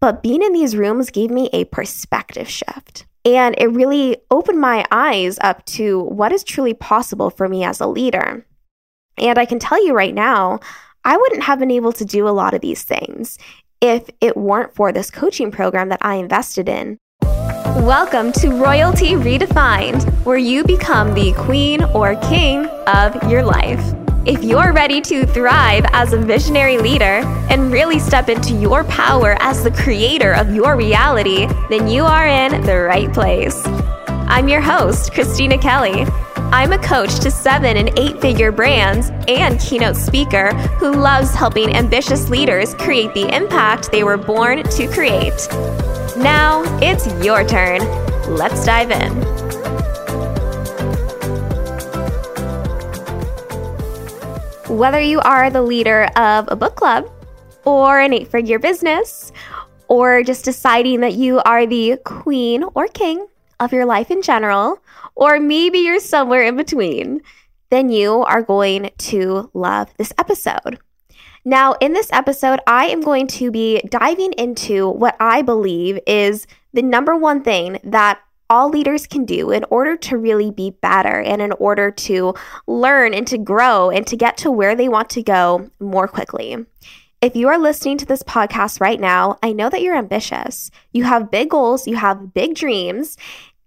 but being in these rooms gave me a perspective shift. And it really opened my eyes up to what is truly possible for me as a leader. And I can tell you right now, I wouldn't have been able to do a lot of these things if it weren't for this coaching program that I invested in. Welcome to Royalty Redefined, where you become the queen or king of your life. If you're ready to thrive as a visionary leader and really step into your power as the creator of your reality, then you are in the right place. I'm your host, Christina Kelly. I'm a coach to seven and eight figure brands and keynote speaker who loves helping ambitious leaders create the impact they were born to create. Now it's your turn. Let's dive in. Whether you are the leader of a book club or an eight figure business, or just deciding that you are the queen or king of your life in general, or maybe you're somewhere in between, then you are going to love this episode. Now, in this episode, I am going to be diving into what I believe is the number one thing that all leaders can do in order to really be better and in order to learn and to grow and to get to where they want to go more quickly. If you are listening to this podcast right now, I know that you're ambitious. You have big goals, you have big dreams,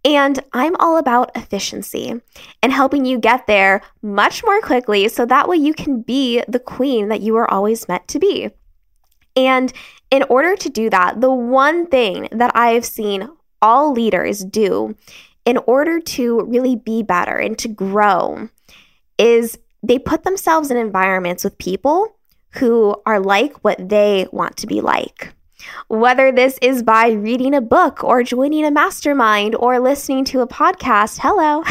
and I'm all about efficiency and helping you get there much more quickly so that way you can be the queen that you were always meant to be. And in order to do that, the one thing that I've seen all leaders do in order to really be better and to grow is they put themselves in environments with people who are like what they want to be like. Whether this is by reading a book or joining a mastermind or listening to a podcast, hello,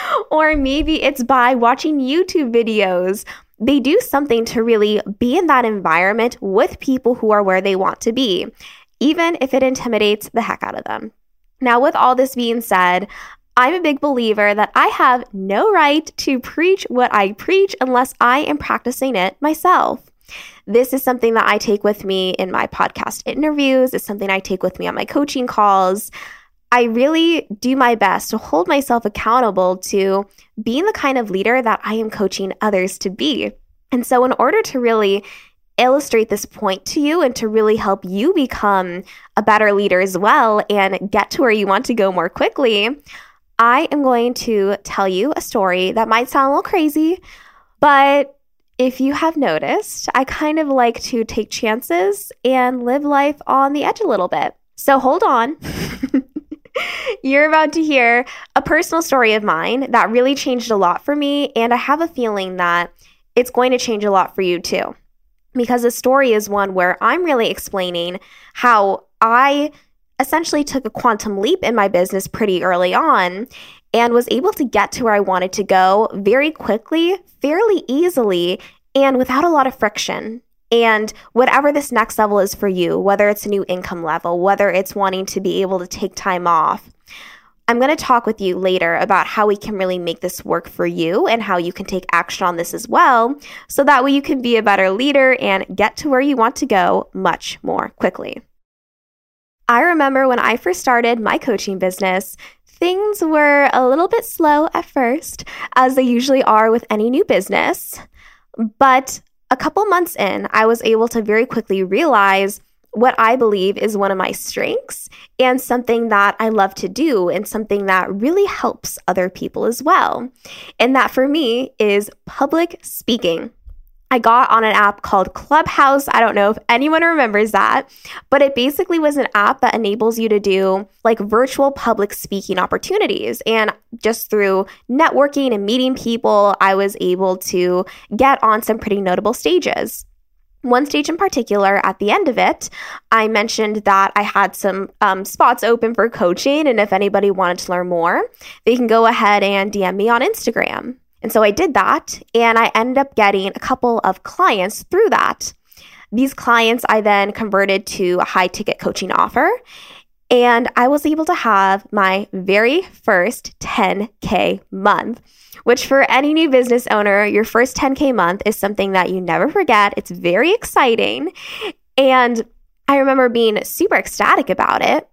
or maybe it's by watching YouTube videos. They do something to really be in that environment with people who are where they want to be even if it intimidates the heck out of them. Now, with all this being said, I'm a big believer that I have no right to preach what I preach unless I am practicing it myself. This is something that I take with me in my podcast interviews. It's something I take with me on my coaching calls. I really do my best to hold myself accountable to being the kind of leader that I am coaching others to be. And so, in order to really illustrate this point to you and to really help you become a better leader as well and get to where you want to go more quickly, I am going to tell you a story that might sound a little crazy, but if you have noticed, I kind of like to take chances and live life on the edge a little bit. So hold on. You're about to hear a personal story of mine that really changed a lot for me, and I have a feeling that it's going to change a lot for you too because the story is one where I'm really explaining how I essentially took a quantum leap in my business pretty early on and was able to get to where I wanted to go very quickly, fairly easily, and without a lot of friction. And whatever this next level is for you, whether it's a new income level, whether it's wanting to be able to take time off, I'm going to talk with you later about how we can really make this work for you and how you can take action on this as well. So that way you can be a better leader and get to where you want to go much more quickly. I remember when I first started my coaching business, things were a little bit slow at first, as they usually are with any new business. But a couple months in, I was able to very quickly realize what I believe is one of my strengths and something that I love to do and something that really helps other people as well. And that for me is public speaking. I got on an app called Clubhouse. I don't know if anyone remembers that, but it basically was an app that enables you to do like virtual public speaking opportunities. And just through networking and meeting people, I was able to get on some pretty notable stages one stage in particular, at the end of it, I mentioned that I had some um, spots open for coaching. And if anybody wanted to learn more, they can go ahead and DM me on Instagram. And so I did that. And I ended up getting a couple of clients through that. These clients I then converted to a high ticket coaching offer. And I was able to have my very first 10K month which for any new business owner, your first 10K month is something that you never forget. It's very exciting. And I remember being super ecstatic about it.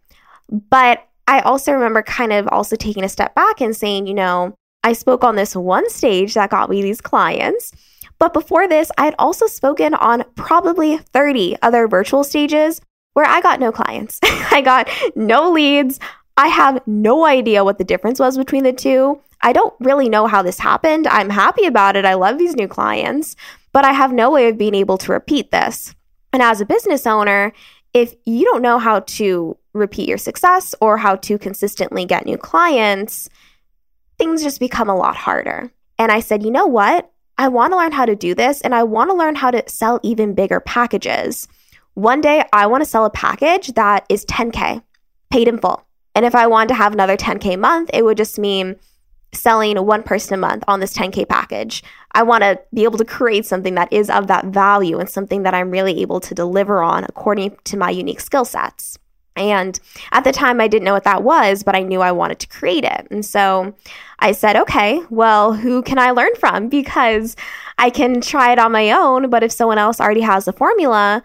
But I also remember kind of also taking a step back and saying, you know, I spoke on this one stage that got me these clients. But before this, I had also spoken on probably 30 other virtual stages where I got no clients. I got no leads. I have no idea what the difference was between the two. I don't really know how this happened. I'm happy about it. I love these new clients, but I have no way of being able to repeat this. And as a business owner, if you don't know how to repeat your success or how to consistently get new clients, things just become a lot harder. And I said, you know what? I want to learn how to do this and I want to learn how to sell even bigger packages. One day, I want to sell a package that is 10K paid in full. And if I wanted to have another 10K month, it would just mean selling one person a month on this 10K package. I want to be able to create something that is of that value and something that I'm really able to deliver on according to my unique skill sets. And at the time, I didn't know what that was, but I knew I wanted to create it. And so I said, okay, well, who can I learn from? Because I can try it on my own, but if someone else already has the formula,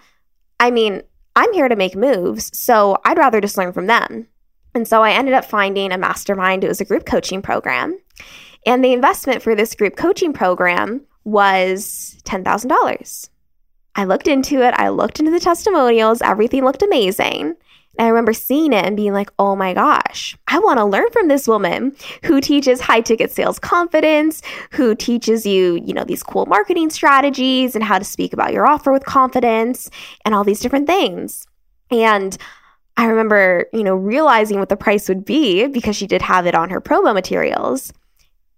I mean, I'm here to make moves. So I'd rather just learn from them. And so I ended up finding a mastermind. It was a group coaching program. And the investment for this group coaching program was $10,000. I looked into it, I looked into the testimonials, everything looked amazing. I remember seeing it and being like, oh my gosh, I want to learn from this woman who teaches high ticket sales confidence, who teaches you, you know, these cool marketing strategies and how to speak about your offer with confidence and all these different things. And I remember, you know, realizing what the price would be because she did have it on her promo materials.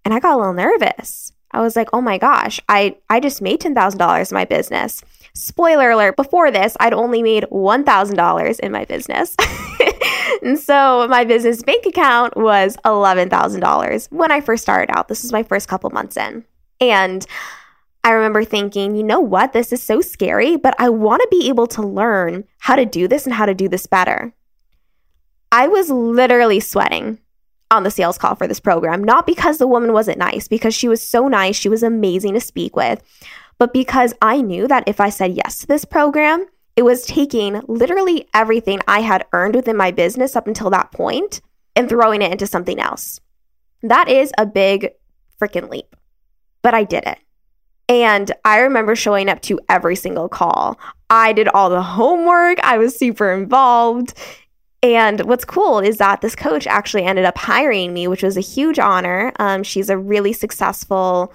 And I got a little nervous. I was like, oh my gosh, I, I just made $10,000 in my business. Spoiler alert, before this, I'd only made $1,000 in my business. and so my business bank account was $11,000 when I first started out. This was my first couple months in. And I remember thinking, you know what? This is so scary, but I want to be able to learn how to do this and how to do this better. I was literally sweating on the sales call for this program, not because the woman wasn't nice, because she was so nice. She was amazing to speak with, but because I knew that if I said yes to this program, it was taking literally everything I had earned within my business up until that point and throwing it into something else. That is a big freaking leap, but I did it. And I remember showing up to every single call. I did all the homework, I was super involved. And what's cool is that this coach actually ended up hiring me, which was a huge honor. Um, she's a really successful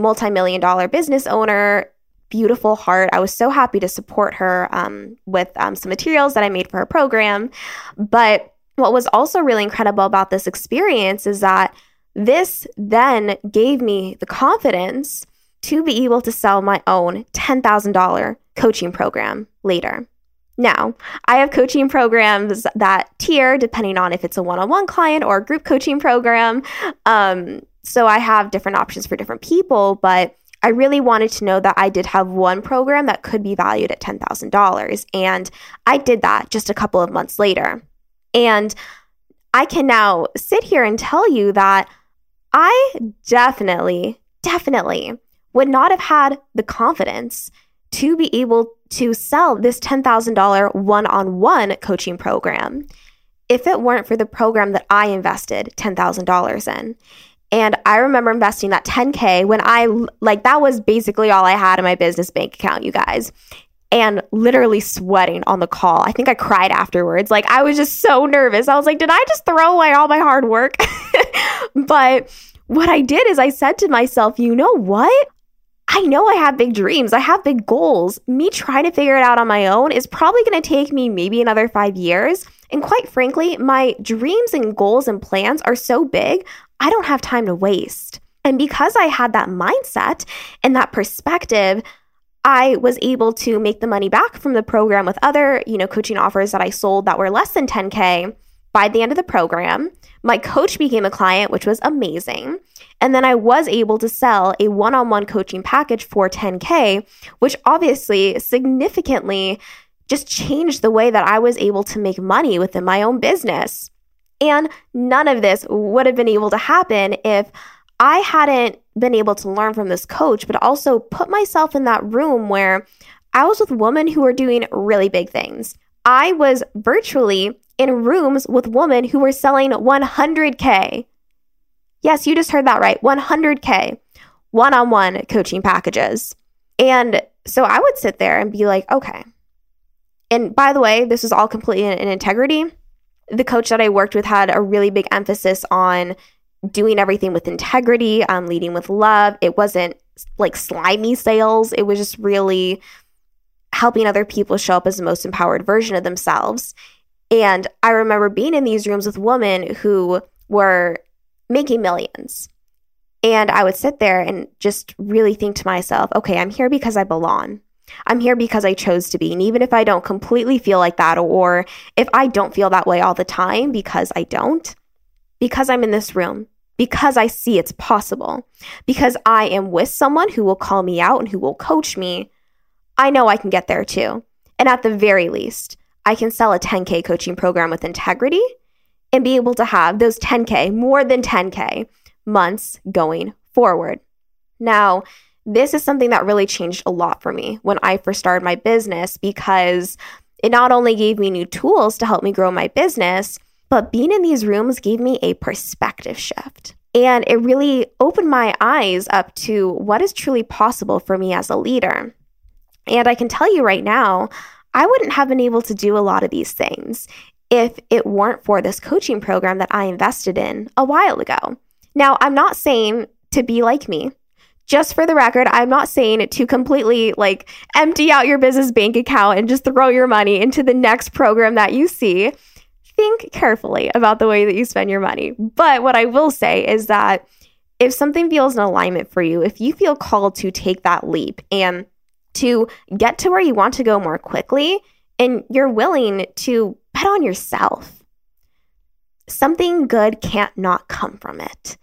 multi million dollar business owner, beautiful heart. I was so happy to support her um, with um, some materials that I made for her program. But what was also really incredible about this experience is that this then gave me the confidence to be able to sell my own $10,000 coaching program later. Now, I have coaching programs that tier depending on if it's a one on one client or a group coaching program. Um, so I have different options for different people, but I really wanted to know that I did have one program that could be valued at $10,000. And I did that just a couple of months later. And I can now sit here and tell you that I definitely, definitely would not have had the confidence to be able to sell this $10,000 one on one coaching program if it weren't for the program that I invested $10,000 in. And I remember investing that 10K when I, like, that was basically all I had in my business bank account, you guys. And literally sweating on the call. I think I cried afterwards. Like, I was just so nervous. I was like, did I just throw away all my hard work? but what I did is I said to myself, you know what? I know I have big dreams. I have big goals. Me trying to figure it out on my own is probably going to take me maybe another five years. And quite frankly, my dreams and goals and plans are so big, I don't have time to waste. And because I had that mindset and that perspective, I was able to make the money back from the program with other, you know, coaching offers that I sold that were less than 10K by the end of the program. My coach became a client, which was amazing. And then I was able to sell a one on one coaching package for 10K, which obviously significantly just changed the way that I was able to make money within my own business. And none of this would have been able to happen if I hadn't been able to learn from this coach, but also put myself in that room where I was with women who were doing really big things. I was virtually in rooms with women who were selling 100K. Yes, you just heard that right 100K one on one coaching packages. And so I would sit there and be like, okay. And by the way, this was all completely in, in integrity. The coach that I worked with had a really big emphasis on doing everything with integrity, um, leading with love. It wasn't like slimy sales, it was just really helping other people show up as the most empowered version of themselves. And I remember being in these rooms with women who were making millions. And I would sit there and just really think to myself, okay, I'm here because I belong. I'm here because I chose to be. And even if I don't completely feel like that, or if I don't feel that way all the time because I don't, because I'm in this room, because I see it's possible, because I am with someone who will call me out and who will coach me, I know I can get there too. And at the very least, I can sell a 10K coaching program with integrity and be able to have those 10K, more than 10K months going forward. Now, this is something that really changed a lot for me when I first started my business because it not only gave me new tools to help me grow my business, but being in these rooms gave me a perspective shift. And it really opened my eyes up to what is truly possible for me as a leader. And I can tell you right now, I wouldn't have been able to do a lot of these things if it weren't for this coaching program that I invested in a while ago. Now, I'm not saying to be like me. Just for the record, I'm not saying to completely like empty out your business bank account and just throw your money into the next program that you see. Think carefully about the way that you spend your money. But what I will say is that if something feels in alignment for you, if you feel called to take that leap and to get to where you want to go more quickly, and you're willing to bet on yourself, something good can't not come from it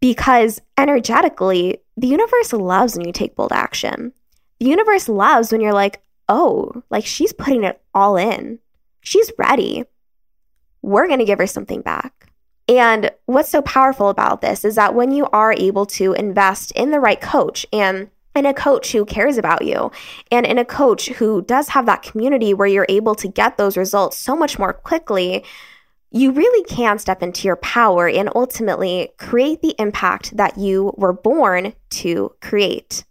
because energetically, the universe loves when you take bold action. The universe loves when you're like, oh, like she's putting it all in. She's ready. We're going to give her something back. And what's so powerful about this is that when you are able to invest in the right coach and in a coach who cares about you and in a coach who does have that community where you're able to get those results so much more quickly, you really can step into your power and ultimately create the impact that you were born to create.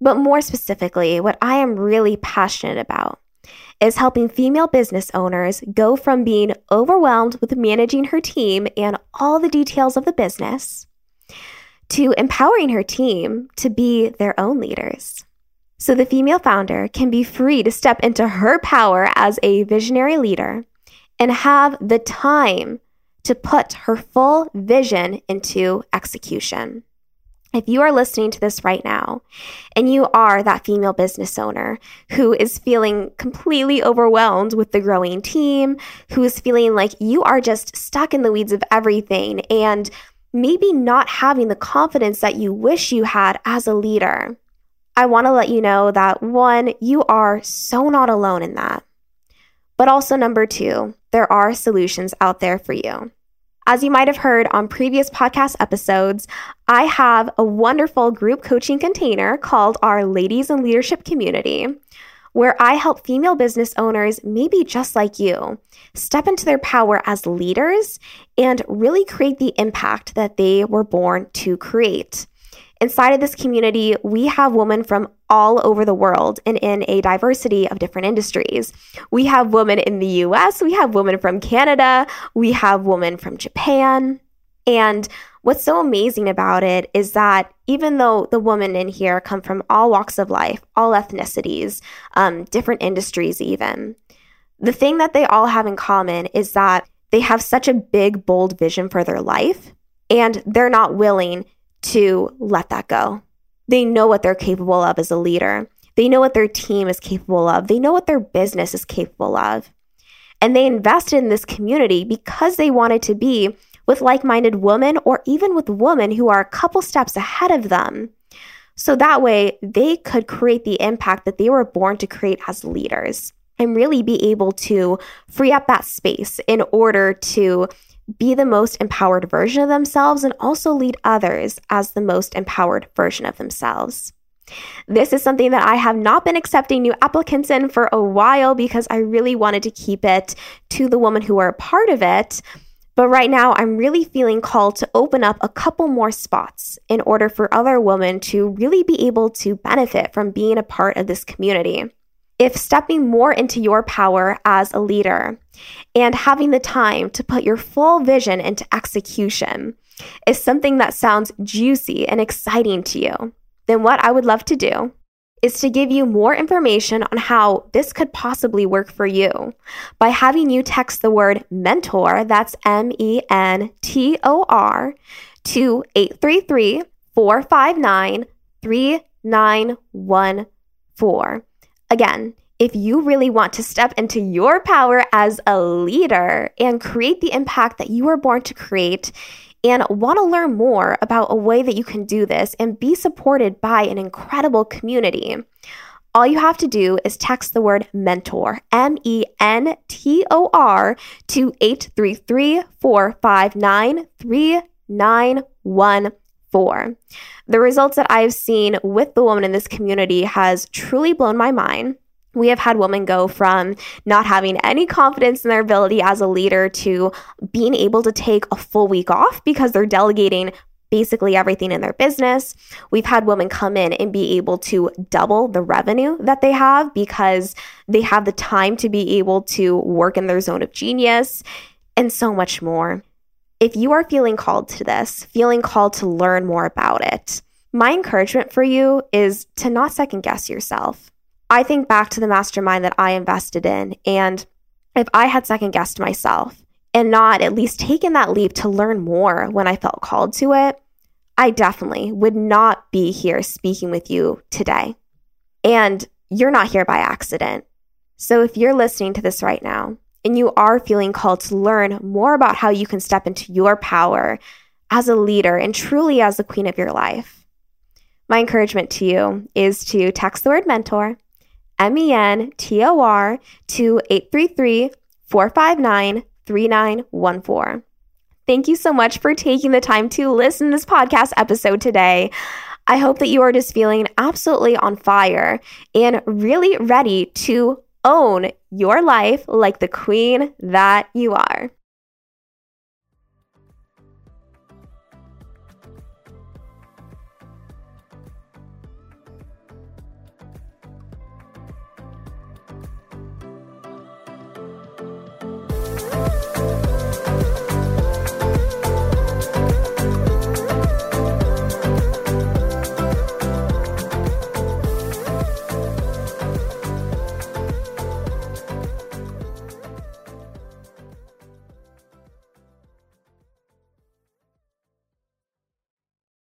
But more specifically, what I am really passionate about is helping female business owners go from being overwhelmed with managing her team and all the details of the business to empowering her team to be their own leaders. So the female founder can be free to step into her power as a visionary leader and have the time to put her full vision into execution. If you are listening to this right now and you are that female business owner who is feeling completely overwhelmed with the growing team, who is feeling like you are just stuck in the weeds of everything and maybe not having the confidence that you wish you had as a leader, I want to let you know that one, you are so not alone in that. But also, number two, there are solutions out there for you. As you might have heard on previous podcast episodes, I have a wonderful group coaching container called our Ladies in Leadership Community, where I help female business owners, maybe just like you, step into their power as leaders and really create the impact that they were born to create. Inside of this community, we have women from all over the world and in a diversity of different industries. We have women in the US, we have women from Canada, we have women from Japan. And what's so amazing about it is that even though the women in here come from all walks of life, all ethnicities, um, different industries, even, the thing that they all have in common is that they have such a big, bold vision for their life and they're not willing to let that go. They know what they're capable of as a leader. They know what their team is capable of. They know what their business is capable of. And they invested in this community because they wanted to be with like minded women or even with women who are a couple steps ahead of them. So that way they could create the impact that they were born to create as leaders and really be able to free up that space in order to be the most empowered version of themselves and also lead others as the most empowered version of themselves. This is something that I have not been accepting new applicants in for a while because I really wanted to keep it to the women who are a part of it. But right now, I'm really feeling called to open up a couple more spots in order for other women to really be able to benefit from being a part of this community. If stepping more into your power as a leader and having the time to put your full vision into execution is something that sounds juicy and exciting to you, then what I would love to do is to give you more information on how this could possibly work for you by having you text the word mentor, that's M E N T O R, to 833 459 3914. Again, if you really want to step into your power as a leader and create the impact that you were born to create, and want to learn more about a way that you can do this and be supported by an incredible community, all you have to do is text the word mentor, M E N T O R, to 833 459 3914. The results that I've seen with the woman in this community has truly blown my mind we have had women go from not having any confidence in their ability as a leader to being able to take a full week off because they're delegating basically everything in their business. We've had women come in and be able to double the revenue that they have because they have the time to be able to work in their zone of genius and so much more. If you are feeling called to this, feeling called to learn more about it, my encouragement for you is to not second guess yourself. I think back to the mastermind that I invested in, and if I had second guessed myself and not at least taken that leap to learn more when I felt called to it, I definitely would not be here speaking with you today. And you're not here by accident. So if you're listening to this right now and you are feeling called to learn more about how you can step into your power as a leader and truly as the queen of your life, my encouragement to you is to text the word mentor M E N T O R to 833 459 3914. Thank you so much for taking the time to listen to this podcast episode today. I hope that you are just feeling absolutely on fire and really ready to own your life like the queen that you are.